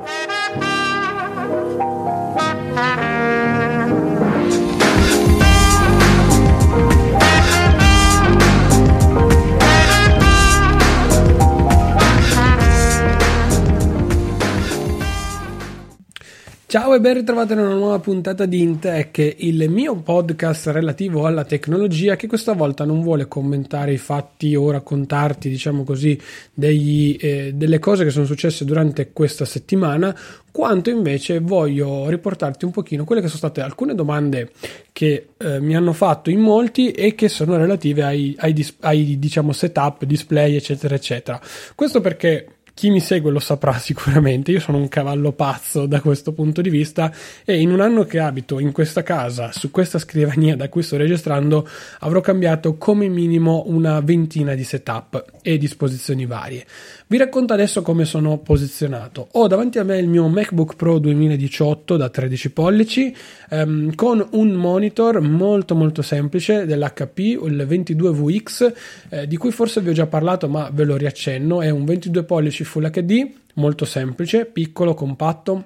Thank you. Ciao e ben ritrovati in una nuova puntata di Intech, il mio podcast relativo alla tecnologia che questa volta non vuole commentare i fatti o raccontarti, diciamo così, degli, eh, delle cose che sono successe durante questa settimana, quanto invece voglio riportarti un pochino quelle che sono state alcune domande che eh, mi hanno fatto in molti e che sono relative ai, ai, ai diciamo setup, display, eccetera, eccetera. Questo perché chi mi segue lo saprà sicuramente, io sono un cavallo pazzo da questo punto di vista e in un anno che abito in questa casa, su questa scrivania da cui sto registrando, avrò cambiato come minimo una ventina di setup e disposizioni varie. Vi racconto adesso come sono posizionato. Ho davanti a me il mio MacBook Pro 2018 da 13 pollici ehm, con un monitor molto molto semplice dell'HP, il 22VX, eh, di cui forse vi ho già parlato ma ve lo riaccenno, è un 22 pollici Full HD, molto semplice, piccolo, compatto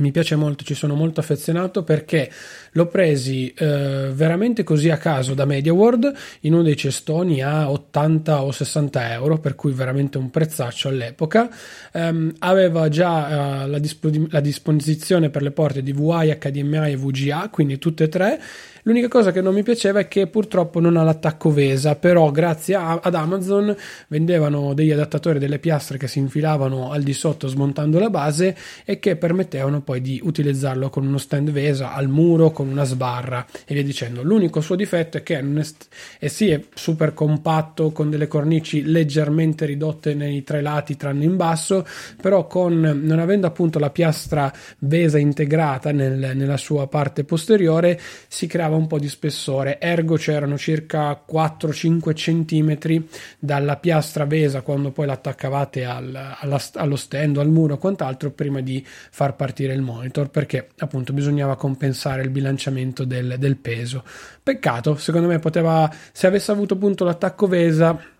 mi piace molto, ci sono molto affezionato perché l'ho presi eh, veramente così a caso da MediaWorld in uno dei cestoni a 80 o 60 euro, per cui veramente un prezzaccio all'epoca. Um, aveva già uh, la, disp- la disposizione per le porte di VI, HDMI e VGA, quindi tutte e tre L'unica cosa che non mi piaceva è che purtroppo non ha l'attacco Vesa, però grazie a, ad Amazon vendevano degli adattatori delle piastre che si infilavano al di sotto smontando la base e che permettevano poi di utilizzarlo con uno stand Vesa al muro, con una sbarra e via dicendo. L'unico suo difetto è che non è, st- è sì è super compatto con delle cornici leggermente ridotte nei tre lati tranne in basso, però con, non avendo appunto la piastra Vesa integrata nel, nella sua parte posteriore si crea creava po' di spessore, ergo c'erano circa 4-5 cm dalla piastra vesa quando poi l'attaccavate al, alla, allo stand al muro o quant'altro prima di far partire il monitor perché appunto bisognava compensare il bilanciamento del, del peso. Peccato, secondo me poteva, se avesse avuto appunto l'attacco vesa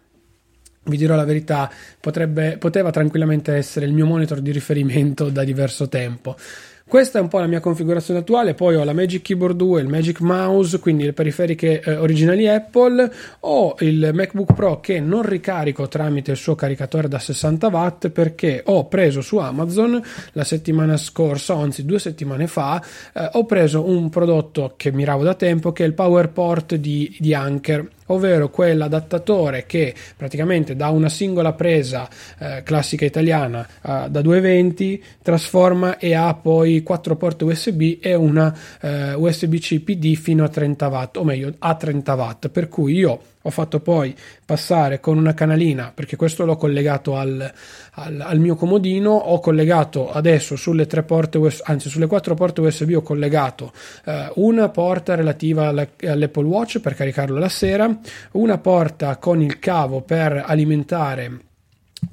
vi dirò la verità, potrebbe, poteva tranquillamente essere il mio monitor di riferimento da diverso tempo. Questa è un po' la mia configurazione attuale, poi ho la Magic Keyboard 2, il Magic Mouse, quindi le periferiche eh, originali Apple, ho il MacBook Pro che non ricarico tramite il suo caricatore da 60 watt perché ho preso su Amazon la settimana scorsa, anzi due settimane fa, eh, ho preso un prodotto che miravo da tempo che è il PowerPort di, di Anker ovvero quell'adattatore che praticamente da una singola presa eh, classica italiana eh, da 220 trasforma e ha poi quattro porte USB e una eh, USB-C PD fino a 30 watt, o meglio a 30 watt, per cui io ho fatto poi passare con una canalina perché questo l'ho collegato al, al, al, mio comodino ho collegato adesso sulle tre porte anzi sulle quattro porte USB ho collegato eh, una porta relativa all'Apple Watch per caricarlo la sera una porta con il cavo per alimentare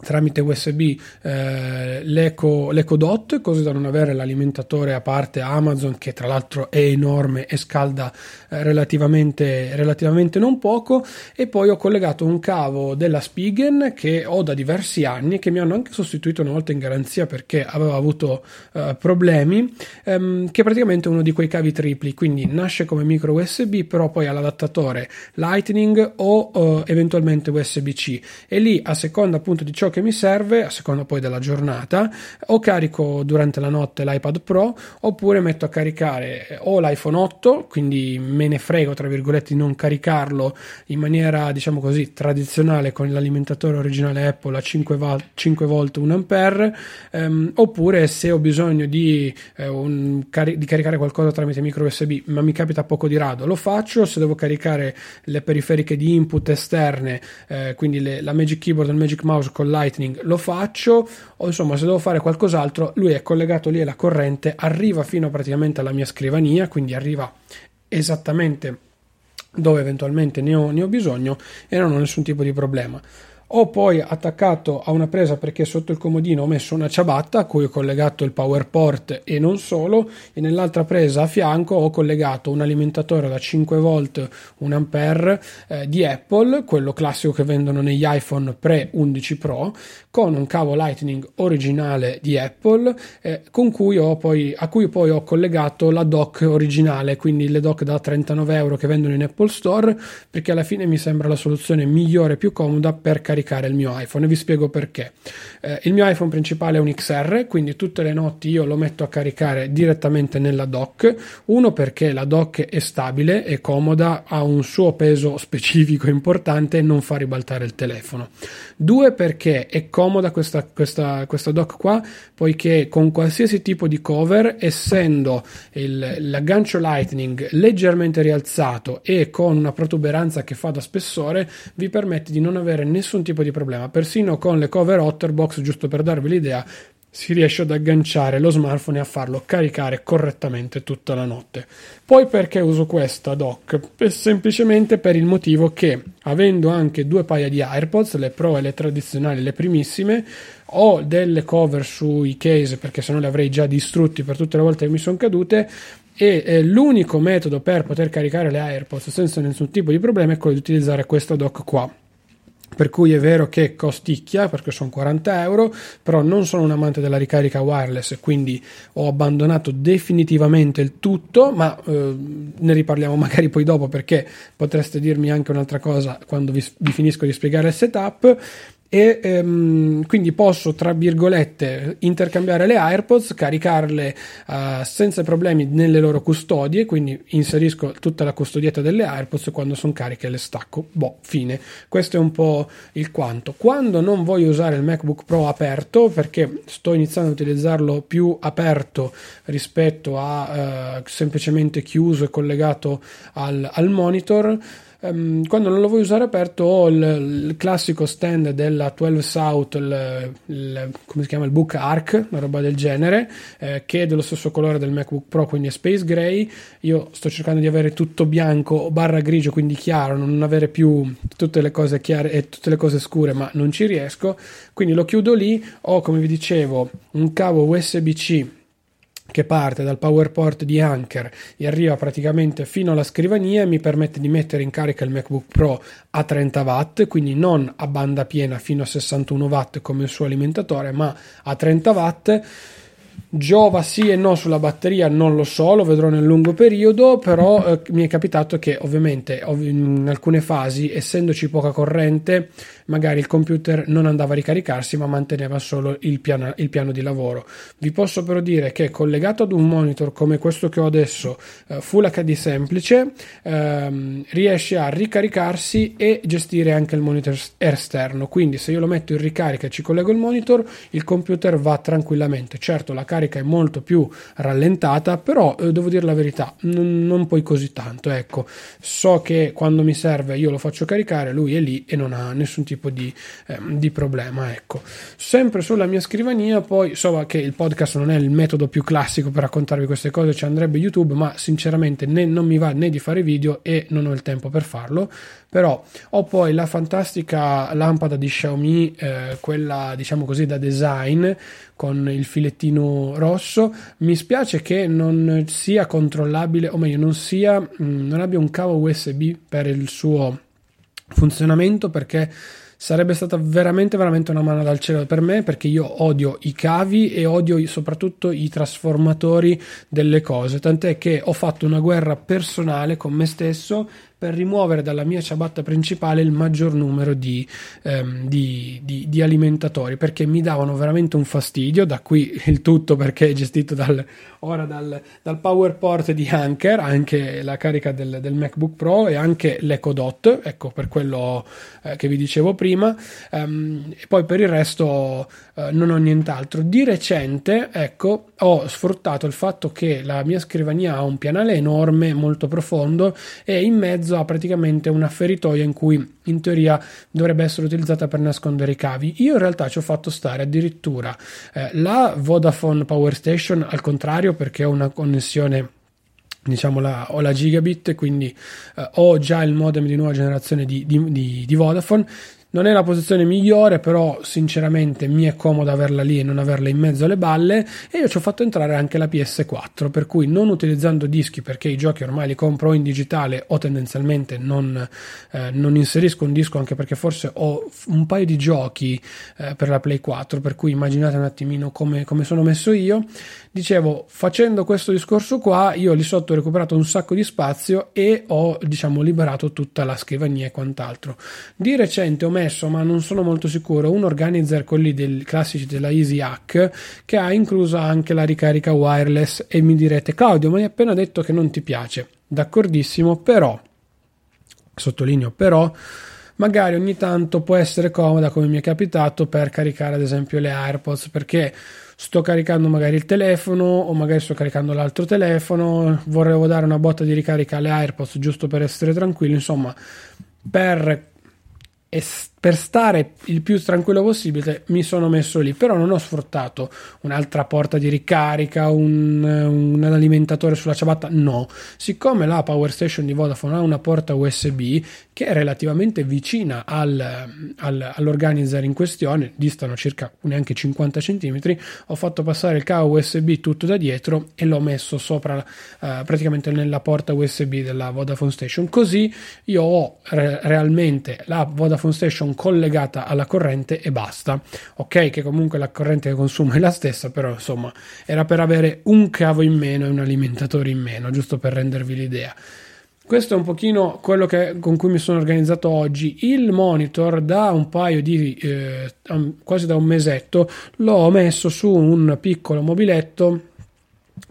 tramite USB eh, l'Eco, l'Eco Dot così da non avere l'alimentatore a parte Amazon che tra l'altro è enorme e scalda eh, relativamente, relativamente non poco. E poi ho collegato un cavo della Spigen che ho da diversi anni che mi hanno anche sostituito una volta in garanzia perché aveva avuto eh, problemi ehm, che è praticamente uno di quei cavi tripli. Quindi nasce come micro USB però poi ha l'adattatore Lightning o eh, eventualmente USB-C e lì a seconda appunto di ciò che mi serve, a seconda poi della giornata, o carico durante la notte l'iPad Pro, oppure metto a caricare o l'iPhone 8, quindi me ne frego, tra virgolette, di non caricarlo in maniera, diciamo così, tradizionale con l'alimentatore originale Apple a 5, v- 5 volt 1 ampere, ehm, oppure se ho bisogno di, eh, un, cari- di caricare qualcosa tramite micro USB, ma mi capita poco di rado, lo faccio, se devo caricare le periferiche di input esterne, eh, quindi le, la Magic Keyboard e il Magic Mouse con Lightning, lo faccio, o insomma se devo fare qualcos'altro, lui è collegato lì alla corrente, arriva fino praticamente alla mia scrivania, quindi arriva esattamente dove eventualmente ne ho, ne ho bisogno e non ho nessun tipo di problema. Ho poi attaccato a una presa perché sotto il comodino ho messo una ciabatta a cui ho collegato il PowerPort e non solo e nell'altra presa a fianco ho collegato un alimentatore da 5 volt 1 ampere eh, di Apple, quello classico che vendono negli iPhone pre 11 Pro con un cavo Lightning originale di Apple eh, cui poi, a cui poi ho collegato la dock originale, quindi le dock da 39 euro che vendono in Apple Store perché alla fine mi sembra la soluzione migliore e più comoda per caricare caricare il mio iPhone e vi spiego perché. Eh, il mio iPhone principale è un XR, quindi tutte le notti io lo metto a caricare direttamente nella dock. Uno perché la dock è stabile, è comoda, ha un suo peso specifico importante e non fa ribaltare il telefono. Due perché è comoda questa, questa, questa dock qua, poiché con qualsiasi tipo di cover, essendo il, l'aggancio Lightning leggermente rialzato e con una protuberanza che fa da spessore, vi permette di non avere nessun tipo di problema. Persino con le cover Otterbox, giusto per darvi l'idea, si riesce ad agganciare lo smartphone e a farlo caricare correttamente tutta la notte. Poi perché uso questa dock? semplicemente per il motivo che avendo anche due paia di AirPods, le Pro e le tradizionali, le primissime, ho delle cover sui case perché se no le avrei già distrutti per tutte le volte che mi sono cadute e eh, l'unico metodo per poter caricare le AirPods senza nessun tipo di problema è quello di utilizzare questo dock qua per cui è vero che costicchia perché sono 40 euro, però non sono un amante della ricarica wireless, quindi ho abbandonato definitivamente il tutto, ma eh, ne riparliamo magari poi dopo perché potreste dirmi anche un'altra cosa quando vi, vi finisco di spiegare il setup e ehm, quindi posso tra virgolette intercambiare le AirPods, caricarle uh, senza problemi nelle loro custodie, quindi inserisco tutta la custodietta delle AirPods e quando sono cariche le stacco. Boh, fine. Questo è un po' il quanto. Quando non voglio usare il MacBook Pro aperto, perché sto iniziando ad utilizzarlo più aperto rispetto a uh, semplicemente chiuso e collegato al, al monitor, Um, quando non lo vuoi usare aperto ho il, il classico stand della 12 South il, il, come si chiama il Book Arc una roba del genere eh, che è dello stesso colore del MacBook Pro quindi è Space Gray. Io sto cercando di avere tutto bianco barra grigio quindi chiaro non avere più tutte le cose chiare e tutte le cose scure ma non ci riesco. Quindi lo chiudo lì. Ho come vi dicevo un cavo USB-C che parte dal PowerPort di Anker e arriva praticamente fino alla scrivania e mi permette di mettere in carica il MacBook Pro a 30 watt, quindi non a banda piena fino a 61 watt come il suo alimentatore, ma a 30 watt Giova sì e no sulla batteria, non lo so, lo vedrò nel lungo periodo, però eh, mi è capitato che ovviamente in alcune fasi, essendoci poca corrente, magari il computer non andava a ricaricarsi ma manteneva solo il piano, il piano di lavoro. Vi posso però dire che collegato ad un monitor come questo che ho adesso, eh, Full HD semplice, ehm, riesce a ricaricarsi e gestire anche il monitor esterno, quindi se io lo metto in ricarica e ci collego il monitor, il computer va tranquillamente. Certo, la carica è molto più rallentata, però eh, devo dire la verità, non, non poi così tanto. Ecco, so che quando mi serve io lo faccio caricare, lui è lì e non ha nessun tipo di, eh, di problema. Ecco, sempre sulla mia scrivania, poi so che il podcast non è il metodo più classico per raccontarvi queste cose, ci andrebbe YouTube, ma sinceramente né, non mi va né di fare video e non ho il tempo per farlo. Però ho poi la fantastica lampada di Xiaomi, eh, quella diciamo così da design con il filettino rosso. Mi spiace che non sia controllabile, o meglio, non sia, mh, mm, non abbia un cavo USB per il suo funzionamento perché sarebbe stata veramente veramente una mano dal cielo per me perché io odio i cavi e odio soprattutto i trasformatori delle cose tant'è che ho fatto una guerra personale con me stesso per rimuovere dalla mia ciabatta principale il maggior numero di, ehm, di, di, di alimentatori perché mi davano veramente un fastidio. Da qui il tutto perché è gestito dal, ora dal, dal PowerPort di Anker, anche la carica del, del MacBook Pro e anche l'Echo Dot, ecco per quello eh, che vi dicevo prima. Um, e poi per il resto eh, non ho nient'altro. Di recente, ecco, ho sfruttato il fatto che la mia scrivania ha un pianale enorme, molto profondo e in mezzo ha praticamente una feritoia in cui in teoria dovrebbe essere utilizzata per nascondere i cavi. Io in realtà ci ho fatto stare addirittura eh, la Vodafone Power Station al contrario perché ho una connessione diciamo la, ho la gigabit quindi eh, ho già il modem di nuova generazione di, di, di Vodafone non è la posizione migliore, però sinceramente mi è comodo averla lì e non averla in mezzo alle balle e io ci ho fatto entrare anche la PS4, per cui non utilizzando dischi perché i giochi ormai li compro in digitale o tendenzialmente non, eh, non inserisco un disco anche perché forse ho un paio di giochi eh, per la Play 4, per cui immaginate un attimino come, come sono messo io. Dicevo, facendo questo discorso qua, io lì sotto ho recuperato un sacco di spazio e ho diciamo liberato tutta la scrivania e quant'altro. Di recente ho messo, ma non sono molto sicuro, un organizer, quelli del, classici della Easy Hack, che ha incluso anche la ricarica wireless e mi direte, Claudio, ma hai appena detto che non ti piace. D'accordissimo, però, sottolineo però, magari ogni tanto può essere comoda, come mi è capitato, per caricare ad esempio le AirPods, perché sto caricando magari il telefono o magari sto caricando l'altro telefono, vorrei dare una botta di ricarica alle AirPods giusto per essere tranquillo, insomma, per per stare il più tranquillo possibile mi sono messo lì. Però non ho sfruttato un'altra porta di ricarica un, un alimentatore sulla ciabatta no. Siccome la power station di Vodafone ha una porta USB che è relativamente vicina al, al, all'organizer in questione distano circa neanche 50 cm ho fatto passare il cavo USB tutto da dietro e l'ho messo sopra uh, praticamente nella porta USB della Vodafone Station. Così io ho re- realmente la Vodafone Station collegata alla corrente e basta. Ok, che comunque la corrente che consumo è la stessa, però insomma era per avere un cavo in meno e un alimentatore in meno, giusto per rendervi l'idea. Questo è un pochino quello che, con cui mi sono organizzato oggi. Il monitor da un paio di eh, quasi da un mesetto l'ho messo su un piccolo mobiletto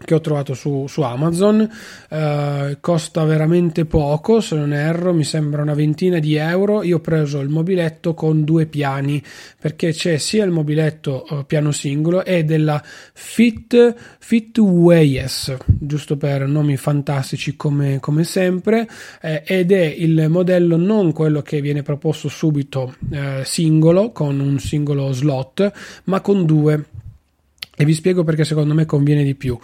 che ho trovato su, su Amazon. Uh, costa veramente poco se non erro mi sembra una ventina di euro. Io ho preso il mobiletto con due piani perché c'è sia il mobiletto uh, piano singolo e della Fit Fitways giusto per nomi fantastici come, come sempre. Eh, ed è il modello non quello che viene proposto subito eh, singolo con un singolo slot ma con due e vi spiego perché secondo me conviene di più.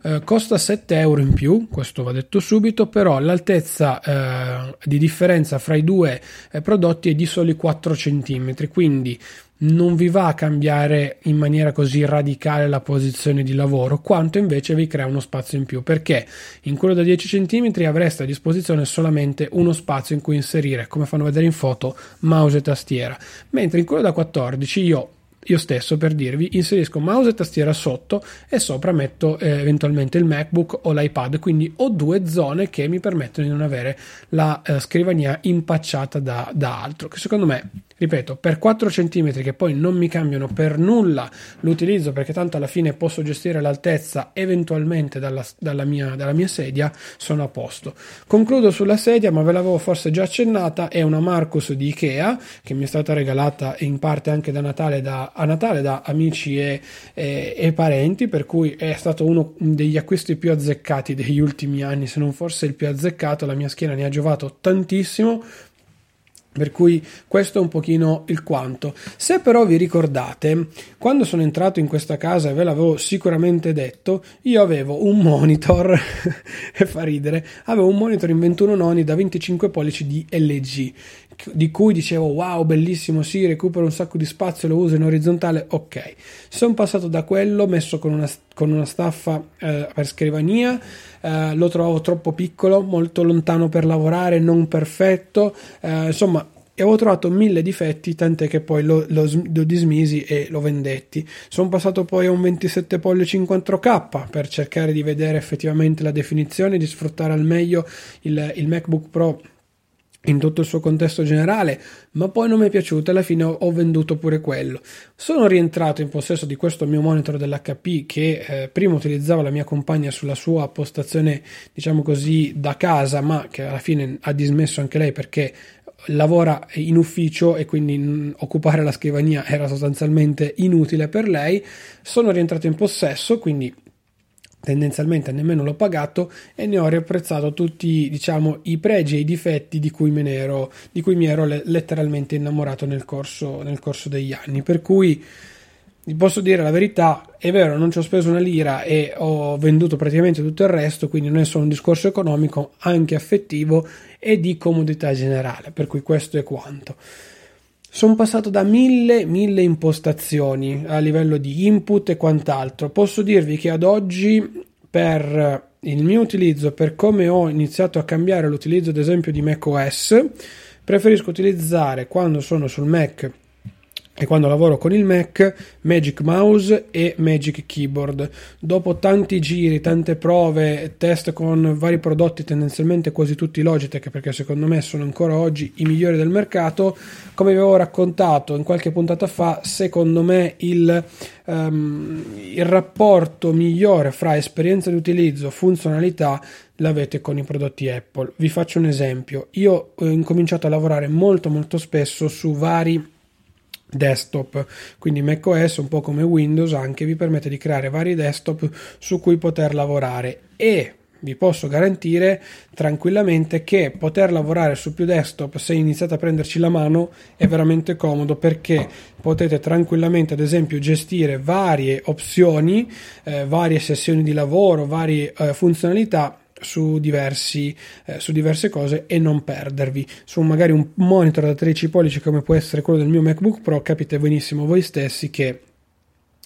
Eh, costa 7 euro in più, questo va detto subito, però l'altezza eh, di differenza fra i due eh, prodotti è di soli 4 cm, quindi non vi va a cambiare in maniera così radicale la posizione di lavoro, quanto invece vi crea uno spazio in più, perché in quello da 10 cm avreste a disposizione solamente uno spazio in cui inserire, come fanno vedere in foto, mouse e tastiera, mentre in quello da 14 io io stesso per dirvi inserisco mouse e tastiera sotto e sopra metto eh, eventualmente il MacBook o l'iPad quindi ho due zone che mi permettono di non avere la eh, scrivania impacciata da, da altro che secondo me ripeto, per 4 cm che poi non mi cambiano per nulla l'utilizzo perché tanto alla fine posso gestire l'altezza eventualmente dalla, dalla, mia, dalla mia sedia, sono a posto. Concludo sulla sedia, ma ve l'avevo forse già accennata, è una Marcus di Ikea che mi è stata regalata in parte anche da Natale da, a Natale da amici e, e, e parenti, per cui è stato uno degli acquisti più azzeccati degli ultimi anni, se non forse il più azzeccato, la mia schiena ne ha giovato tantissimo per cui questo è un pochino il quanto. Se però vi ricordate, quando sono entrato in questa casa e ve l'avevo sicuramente detto, io avevo un monitor, e fa ridere, avevo un monitor in 21 noni da 25 pollici di LG, di cui dicevo wow bellissimo, sì, recupero un sacco di spazio, lo uso in orizzontale, ok. Sono passato da quello, messo con una, con una staffa eh, per scrivania, eh, lo trovavo troppo piccolo, molto lontano per lavorare, non perfetto, eh, insomma avevo trovato mille difetti, tant'è che poi lo, lo, lo, dismisi e lo vendetti. Sono passato poi a un 27 pollici in 4K per cercare di vedere effettivamente la definizione, di sfruttare al meglio il, il MacBook Pro in tutto il suo contesto generale, ma poi non mi è piaciuto e alla fine ho, venduto pure quello. Sono rientrato in possesso di questo mio monitor dell'HP che eh, prima utilizzava la mia compagna sulla sua postazione, diciamo così, da casa, ma che alla fine ha dismesso anche lei perché lavora in ufficio e quindi occupare la scrivania era sostanzialmente inutile per lei. Sono rientrato in possesso, quindi tendenzialmente nemmeno l'ho pagato e ne ho riapprezzato tutti diciamo i pregi e i difetti di cui, ero, di cui mi ero letteralmente innamorato nel corso, nel corso degli anni. Per cui vi posso dire la verità è vero non ci ho speso una lira e ho venduto praticamente tutto il resto quindi non è solo un discorso economico anche affettivo e di comodità generale per cui questo è quanto sono passato da mille, mille impostazioni a livello di input e quant'altro. Posso dirvi che ad oggi, per il mio utilizzo, per come ho iniziato a cambiare l'utilizzo, ad esempio, di macOS, preferisco utilizzare quando sono sul Mac e quando lavoro con il Mac Magic Mouse e Magic Keyboard. Dopo tanti giri, tante prove, test con vari prodotti, tendenzialmente quasi tutti Logitech, perché secondo me sono ancora oggi i migliori del mercato, come vi avevo raccontato in qualche puntata fa, secondo me il, um, il rapporto migliore fra esperienza di utilizzo, e funzionalità l'avete con i prodotti Apple. Vi faccio un esempio. Io ho incominciato a lavorare molto molto spesso su vari desktop. Quindi macOS un po' come Windows anche vi permette di creare vari desktop su cui poter lavorare. E vi posso garantire tranquillamente che poter lavorare su più desktop se iniziate a prenderci la mano è veramente comodo perché potete tranquillamente ad esempio gestire varie opzioni eh, varie sessioni di lavoro varie eh, funzionalità su, diversi, eh, su diverse cose e non perdervi. Su magari un monitor da 13 pollici come può essere quello del mio MacBook Pro, capite benissimo voi stessi che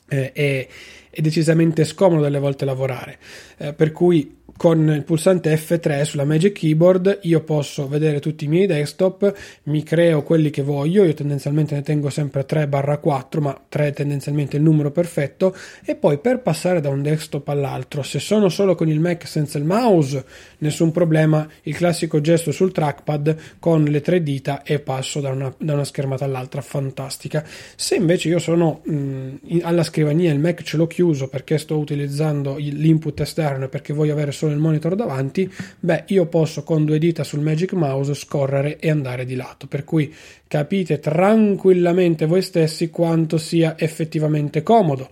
eh, è, è, decisamente scomodo delle volte lavorare. Eh, per cui con il pulsante F3 sulla Magic Keyboard io posso vedere tutti i miei desktop, mi creo quelli che voglio, io tendenzialmente ne tengo sempre 3-4, ma 3 è tendenzialmente il numero perfetto, e poi per passare da un desktop all'altro, se sono solo con il Mac senza il mouse, nessun problema, il classico gesto sul trackpad con le tre dita e passo da una, da una schermata all'altra, fantastica. Se invece io sono mh, in, alla scrivania, il Mac ce l'ho chiuso perché sto utilizzando l'input esterno e perché voglio avere solo il monitor davanti, beh, io posso con due dita sul Magic Mouse scorrere e andare di lato. Per cui capite tranquillamente voi stessi quanto sia effettivamente comodo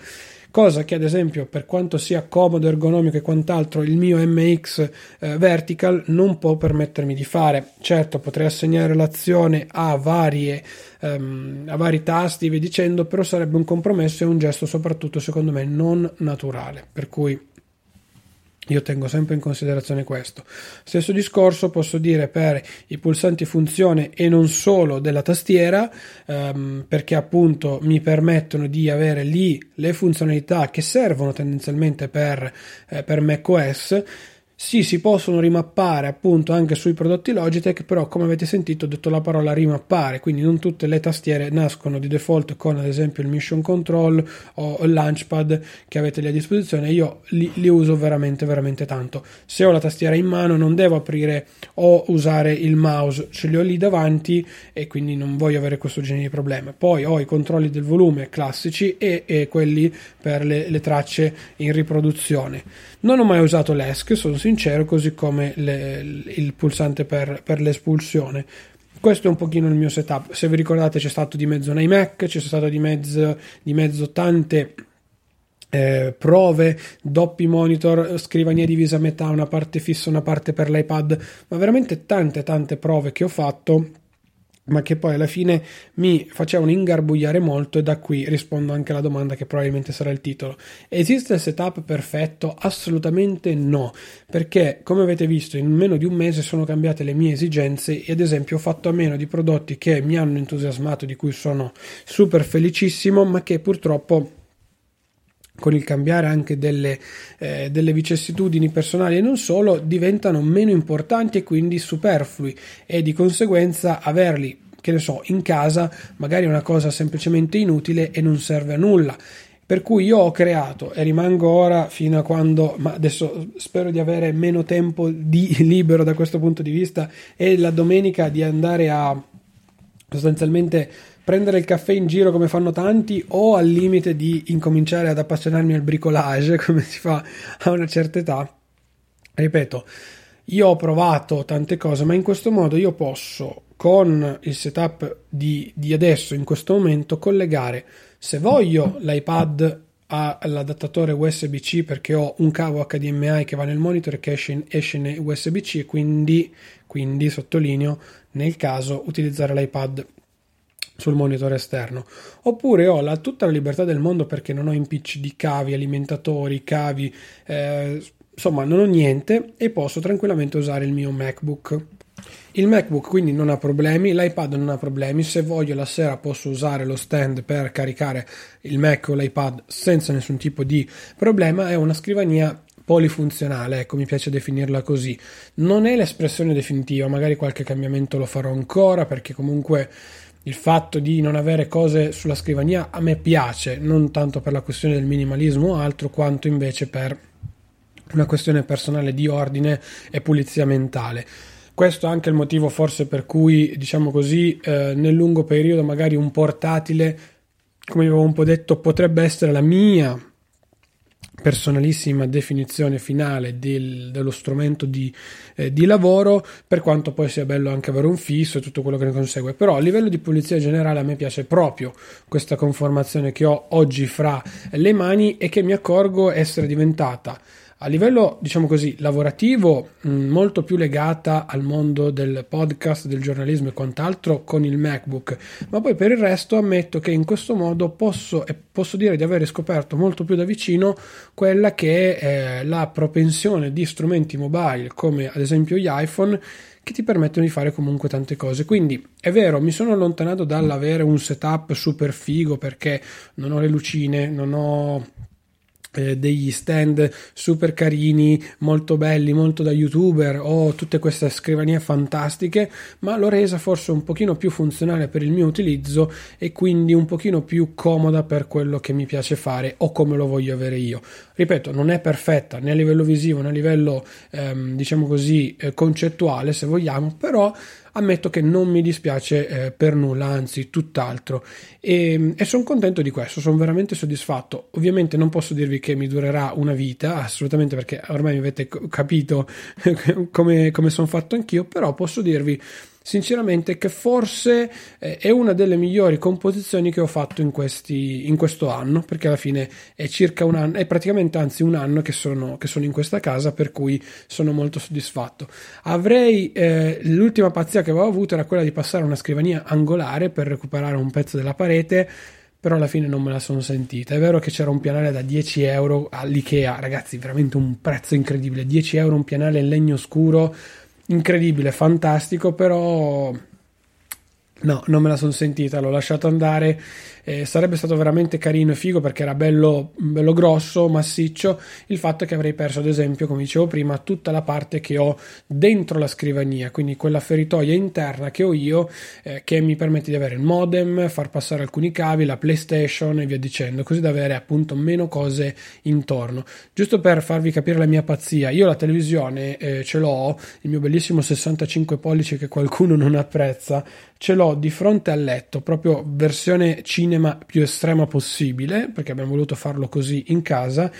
cosa che ad esempio per quanto sia comodo, ergonomico e quant'altro il mio MX eh, Vertical non può permettermi di fare. Certo potrei assegnare l'azione a, varie, um, a vari tasti via dicendo, però sarebbe un compromesso e un gesto soprattutto secondo me non naturale, per cui io tengo sempre in considerazione questo. Stesso discorso posso dire per i pulsanti funzione e non solo della tastiera, ehm, perché appunto mi permettono di avere lì le funzionalità che servono tendenzialmente per, eh, per macOS sì, si possono rimappare appunto anche sui prodotti Logitech, però come avete sentito ho detto la parola rimappare, quindi non tutte le tastiere nascono di default con ad esempio il Mission Control o il Launchpad che avete lì a disposizione, io li, li uso veramente veramente tanto. Se ho la tastiera in mano non devo aprire o usare il mouse, ce li ho lì davanti e quindi non voglio avere questo genere di problemi. Poi ho i controlli del volume classici e, e quelli per le, le tracce in riproduzione. Non ho mai usato l'ESC, sono sincero, così come le, il pulsante per, per l'espulsione. Questo è un pochino il mio setup. Se vi ricordate c'è stato di mezzo un iMac, c'è stato di mezzo, di mezzo tante eh, prove, doppi monitor, scrivania divisa a metà, una parte fissa, una parte per l'iPad, ma veramente tante tante prove che ho fatto ma che poi alla fine mi facevano ingarbugliare molto e da qui rispondo anche alla domanda che probabilmente sarà il titolo. Esiste il setup perfetto? Assolutamente no, perché come avete visto in meno di un mese sono cambiate le mie esigenze e ad esempio ho fatto a meno di prodotti che mi hanno entusiasmato, di cui sono super felicissimo, ma che purtroppo con il cambiare anche delle, eh, delle, vicissitudini personali e non solo, diventano meno importanti e quindi superflui e di conseguenza averli, che ne so, in casa magari è una cosa semplicemente inutile e non serve a nulla. Per cui io ho creato e rimango ora fino a quando, ma adesso spero di avere meno tempo di libero da questo punto di vista e la domenica di andare a sostanzialmente prendere il caffè in giro come fanno tanti o al limite di incominciare ad appassionarmi al bricolage come si fa a una certa età. Ripeto, io ho provato tante cose, ma in questo modo io posso con il setup di, di adesso, in questo momento, collegare se voglio l'iPad all'adattatore USB-C perché ho un cavo HDMI che va nel monitor e che esce esce in USB-C quindi, quindi sottolineo nel caso utilizzare l'iPad sul monitor esterno oppure ho la, tutta la libertà del mondo perché non ho impicci di cavi alimentatori cavi eh, insomma non ho niente e posso tranquillamente usare il mio MacBook il MacBook quindi non ha problemi, l'iPad non ha problemi, se voglio la sera posso usare lo stand per caricare il Mac o l'iPad senza nessun tipo di problema, è una scrivania polifunzionale, ecco mi piace definirla così. Non è l'espressione definitiva, magari qualche cambiamento lo farò ancora perché comunque il fatto di non avere cose sulla scrivania a me piace, non tanto per la questione del minimalismo o altro, quanto invece per una questione personale di ordine e pulizia mentale. Questo è anche il motivo forse per cui, diciamo così, eh, nel lungo periodo magari un portatile, come avevo un po' detto, potrebbe essere la mia personalissima definizione finale del, dello strumento di, eh, di, lavoro, per quanto poi sia bello anche avere un fisso e tutto quello che ne consegue. Però a livello di pulizia generale a me piace proprio questa conformazione che ho oggi fra le mani e che mi accorgo essere diventata a livello, diciamo così, lavorativo, mh, molto più legata al mondo del podcast, del giornalismo e quant'altro con il MacBook, ma poi per il resto ammetto che in questo modo posso, e posso dire di aver scoperto molto più da vicino quella che è la propensione di strumenti mobile come ad esempio gli iPhone che ti permettono di fare comunque tante cose. Quindi è vero, mi sono allontanato dall'avere un setup super figo perché non ho le lucine, non ho eh, degli stand super carini, molto belli, molto da youtuber o tutte queste scrivanie fantastiche, ma l'ho resa forse un pochino più funzionale per il mio utilizzo e quindi un pochino più comoda per quello che mi piace fare o come lo voglio avere io. Ripeto, non è perfetta né a livello visivo né a livello ehm, diciamo così eh, concettuale se vogliamo, però ammetto che non mi dispiace eh, per nulla, anzi tutt'altro e, e sono contento di questo, sono veramente soddisfatto. Ovviamente non posso dirvi che mi durerà una vita, assolutamente perché ormai mi avete capito come, come sono fatto anch'io, però posso dirvi sinceramente che forse eh, è una delle migliori composizioni che ho fatto in, questi, in questo anno perché alla fine è circa un anno è praticamente anzi un anno che sono, che sono in questa casa per cui sono molto soddisfatto avrei eh, l'ultima pazzia che avevo avuto era quella di passare una scrivania angolare per recuperare un pezzo della parete però alla fine non me la sono sentita. È vero che c'era un pianale da 10 euro all'IKEA, ragazzi, veramente un prezzo incredibile. 10 euro un pianale in legno scuro incredibile, fantastico, però no, non me la sono sentita, l'ho lasciato andare eh, sarebbe stato veramente carino e figo perché era bello, bello grosso, massiccio. Il fatto è che avrei perso, ad esempio, come dicevo prima, tutta la parte che ho dentro la scrivania, quindi quella feritoia interna che ho io, eh, che mi permette di avere il modem, far passare alcuni cavi, la PlayStation e via dicendo, così da avere appunto meno cose intorno. Giusto per farvi capire la mia pazzia, io la televisione eh, ce l'ho, il mio bellissimo 65 pollici che qualcuno non apprezza, ce l'ho di fronte al letto, proprio versione cinema più estrema possibile, perché abbiamo voluto farlo così in casa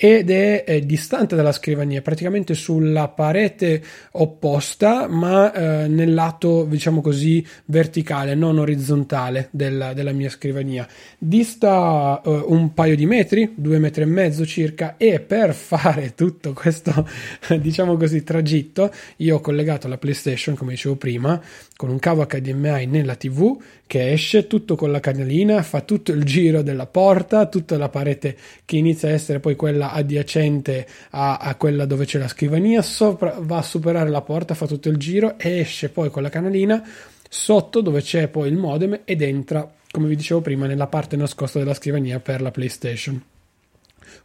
ed è, è, distante dalla scrivania, praticamente sulla parete opposta, ma eh, nel lato, diciamo così, verticale, non orizzontale della, della mia scrivania. Dista eh, un paio di metri, due metri e mezzo circa, e per fare tutto questo, diciamo così, tragitto, io ho collegato la PlayStation, come dicevo prima, con un cavo HDMI nella TV che esce tutto con la canalina, fa tutto il giro della porta, tutta la parete che inizia a essere poi quella adiacente a, a quella dove c'è la scrivania, sopra, va a superare la porta, fa tutto il giro e esce poi con la canalina sotto dove c'è poi il modem ed entra, come vi dicevo prima, nella parte nascosta della scrivania per la PlayStation.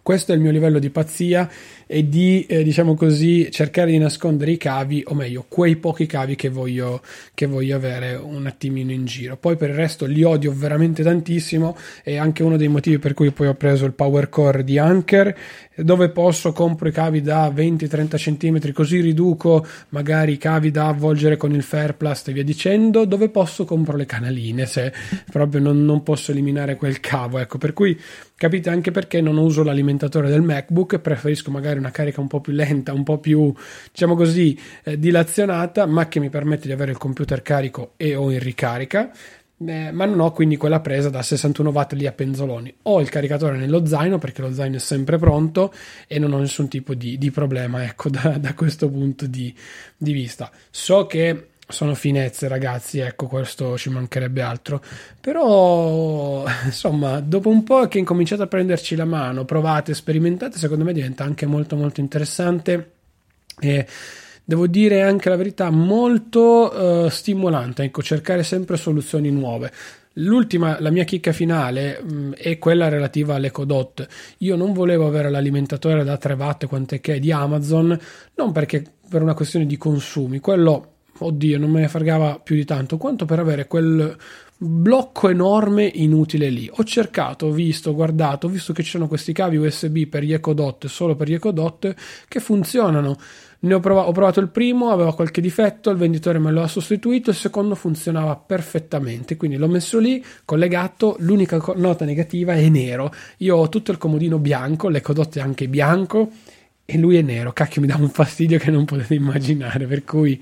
Questo è il mio livello di pazzia e di, eh, diciamo così, cercare di nascondere i cavi, o meglio, quei pochi cavi che voglio, che voglio avere un attimino in giro. Poi per il resto li odio veramente tantissimo e anche uno dei motivi per cui poi ho preso il Power Core di Anker, dove posso compro i cavi da 20-30 cm, così riduco magari i cavi da avvolgere con il Fairplast e via dicendo, dove posso compro le canaline se proprio non, non posso eliminare quel cavo, ecco, per cui Capite anche perché non uso l'alimentatore del MacBook, preferisco magari una carica un po' più lenta, un po' più, diciamo così, eh, dilazionata, ma che mi permette di avere il computer carico e o in ricarica. Eh, ma non ho quindi quella presa da 61 watt lì a penzoloni. Ho il caricatore nello zaino perché lo zaino è sempre pronto e non ho nessun tipo di, di problema, ecco, da, da questo punto di, di vista. So che sono finezze, ragazzi, ecco, questo ci mancherebbe altro. Però, insomma, dopo un po' che incominciate a prenderci la mano, provate, sperimentate, secondo me diventa anche molto molto interessante e devo dire anche la verità molto uh, stimolante, ecco, cercare sempre soluzioni nuove. L'ultima, la mia chicca finale mh, mm, è quella relativa all'EcoDot. Io non volevo avere l'alimentatore da 3 watt quant'è che è di Amazon, non perché per una questione di consumi, quello oddio, non me ne fregava più di tanto, quanto per avere quel blocco enorme inutile lì. Ho cercato, ho visto, ho guardato, ho visto che ci sono questi cavi USB per gli EcoDot, solo per gli EcoDot, che funzionano. Ne ho, provato, ho provato il primo, aveva qualche difetto, il venditore me lo ha sostituito, il secondo funzionava perfettamente, quindi l'ho messo lì, collegato, l'unica nota negativa è nero. Io ho tutto il comodino bianco, l'EcoDot è anche bianco e lui è nero. Cacchio, mi dà un fastidio che non potete immaginare, per cui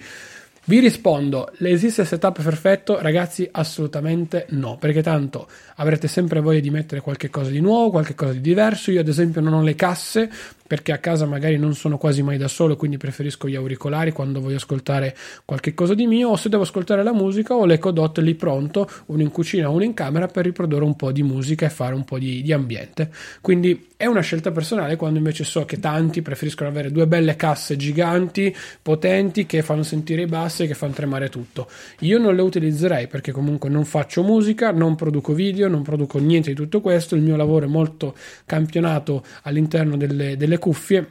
vi rispondo, esiste il setup perfetto? Ragazzi, assolutamente no, perché tanto avrete sempre voglia di mettere qualche cosa di nuovo, qualche cosa di diverso. Io ad esempio non ho le casse perché a casa magari non sono quasi mai da solo, quindi preferisco gli auricolari quando voglio ascoltare qualche cosa di mio o se devo ascoltare la musica ho l'Eco Dot lì pronto, uno in cucina, uno in camera per riprodurre un po' di musica e fare un po' di, di ambiente. Quindi è una scelta personale quando invece so che tanti preferiscono avere due belle casse giganti, potenti, che fanno sentire i bassi e che fanno tremare tutto. Io non le utilizzerei perché comunque non faccio musica, non produco video, non produco niente di tutto questo, il mio lavoro è molto campionato all'interno delle, delle cuffie,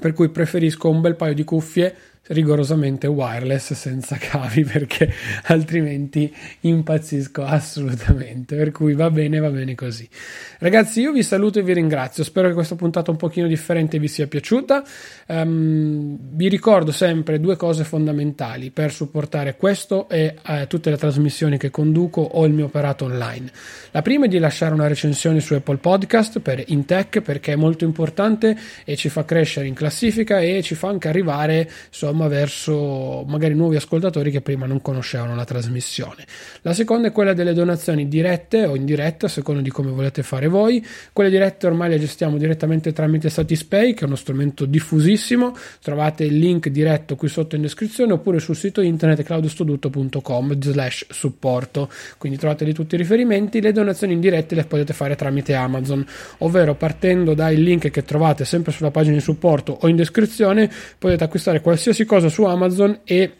per cui preferisco un bel paio di cuffie rigorosamente wireless senza cavi perché altrimenti impazzisco assolutamente. Per cui va bene va bene così. Ragazzi io vi saluto e vi ringrazio. Spero che questa puntata un pochino differente vi sia piaciuta. Um, vi ricordo sempre due cose fondamentali per supportare questo e eh, tutte le trasmissioni che conduco o il mio operato online. La prima è di lasciare una recensione su Apple Podcast per Intech perché è molto importante e ci fa crescere in classifica e ci fa anche arrivare insomma insomma verso magari nuovi ascoltatori che prima non conoscevano la trasmissione. La seconda è quella delle donazioni dirette o indirette, a seconda di come volete fare voi. Quelle dirette ormai le gestiamo direttamente tramite Satispay, che è uno strumento diffusissimo. Trovate il link diretto qui sotto in descrizione oppure sul sito internet claudiostoduto.com slash supporto. Quindi trovate lì tutti i riferimenti. Le donazioni indirette le potete fare tramite Amazon, ovvero partendo dai link che trovate sempre sulla pagina di supporto o in descrizione potete acquistare qualsiasi qualsiasi cosa su Amazon e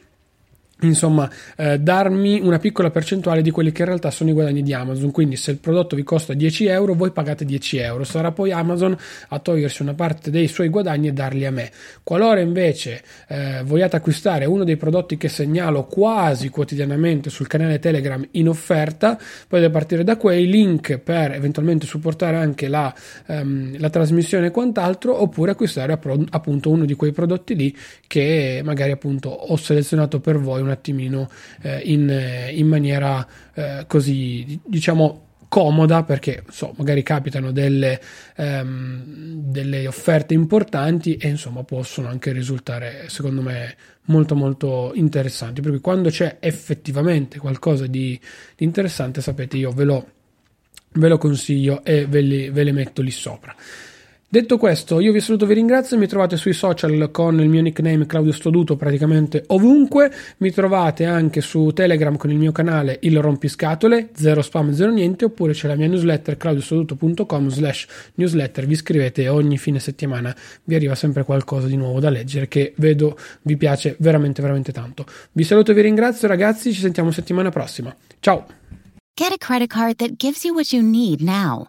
insomma eh, darmi una piccola percentuale di quelli che in realtà sono i guadagni di Amazon. Quindi se il prodotto vi costa 10 euro voi pagate 10 euro. Sarà poi Amazon a togliersi una parte dei suoi guadagni e darli a me. Qualora invece eh, vogliate acquistare uno dei prodotti che segnalo quasi quotidianamente sul canale Telegram in offerta potete partire da quei link per eventualmente supportare anche la, ehm, la trasmissione e quant'altro oppure acquistare appunto uno di quei prodotti lì che magari appunto ho selezionato per voi un attimino eh, in, eh, in, maniera eh, così diciamo comoda perché so, magari capitano delle, ehm, delle offerte importanti e insomma possono anche risultare secondo me molto molto interessanti. Perché quando c'è effettivamente qualcosa di, di interessante sapete io ve lo, ve lo consiglio e ve, li, ve le metto lì sopra Detto questo, io vi saluto, vi ringrazio, mi trovate sui social con il mio nickname Claudio Stoduto praticamente ovunque, mi trovate anche su Telegram con il mio canale Il Rompiscatole, zero spam, zero niente, oppure c'è la mia newsletter claudiostoduto.com slash newsletter, vi iscrivete ogni fine settimana vi arriva sempre qualcosa di nuovo da leggere che vedo vi piace veramente veramente tanto. Vi saluto e vi ringrazio ragazzi, ci sentiamo settimana prossima. Ciao! Get a credit card that gives you what you need now.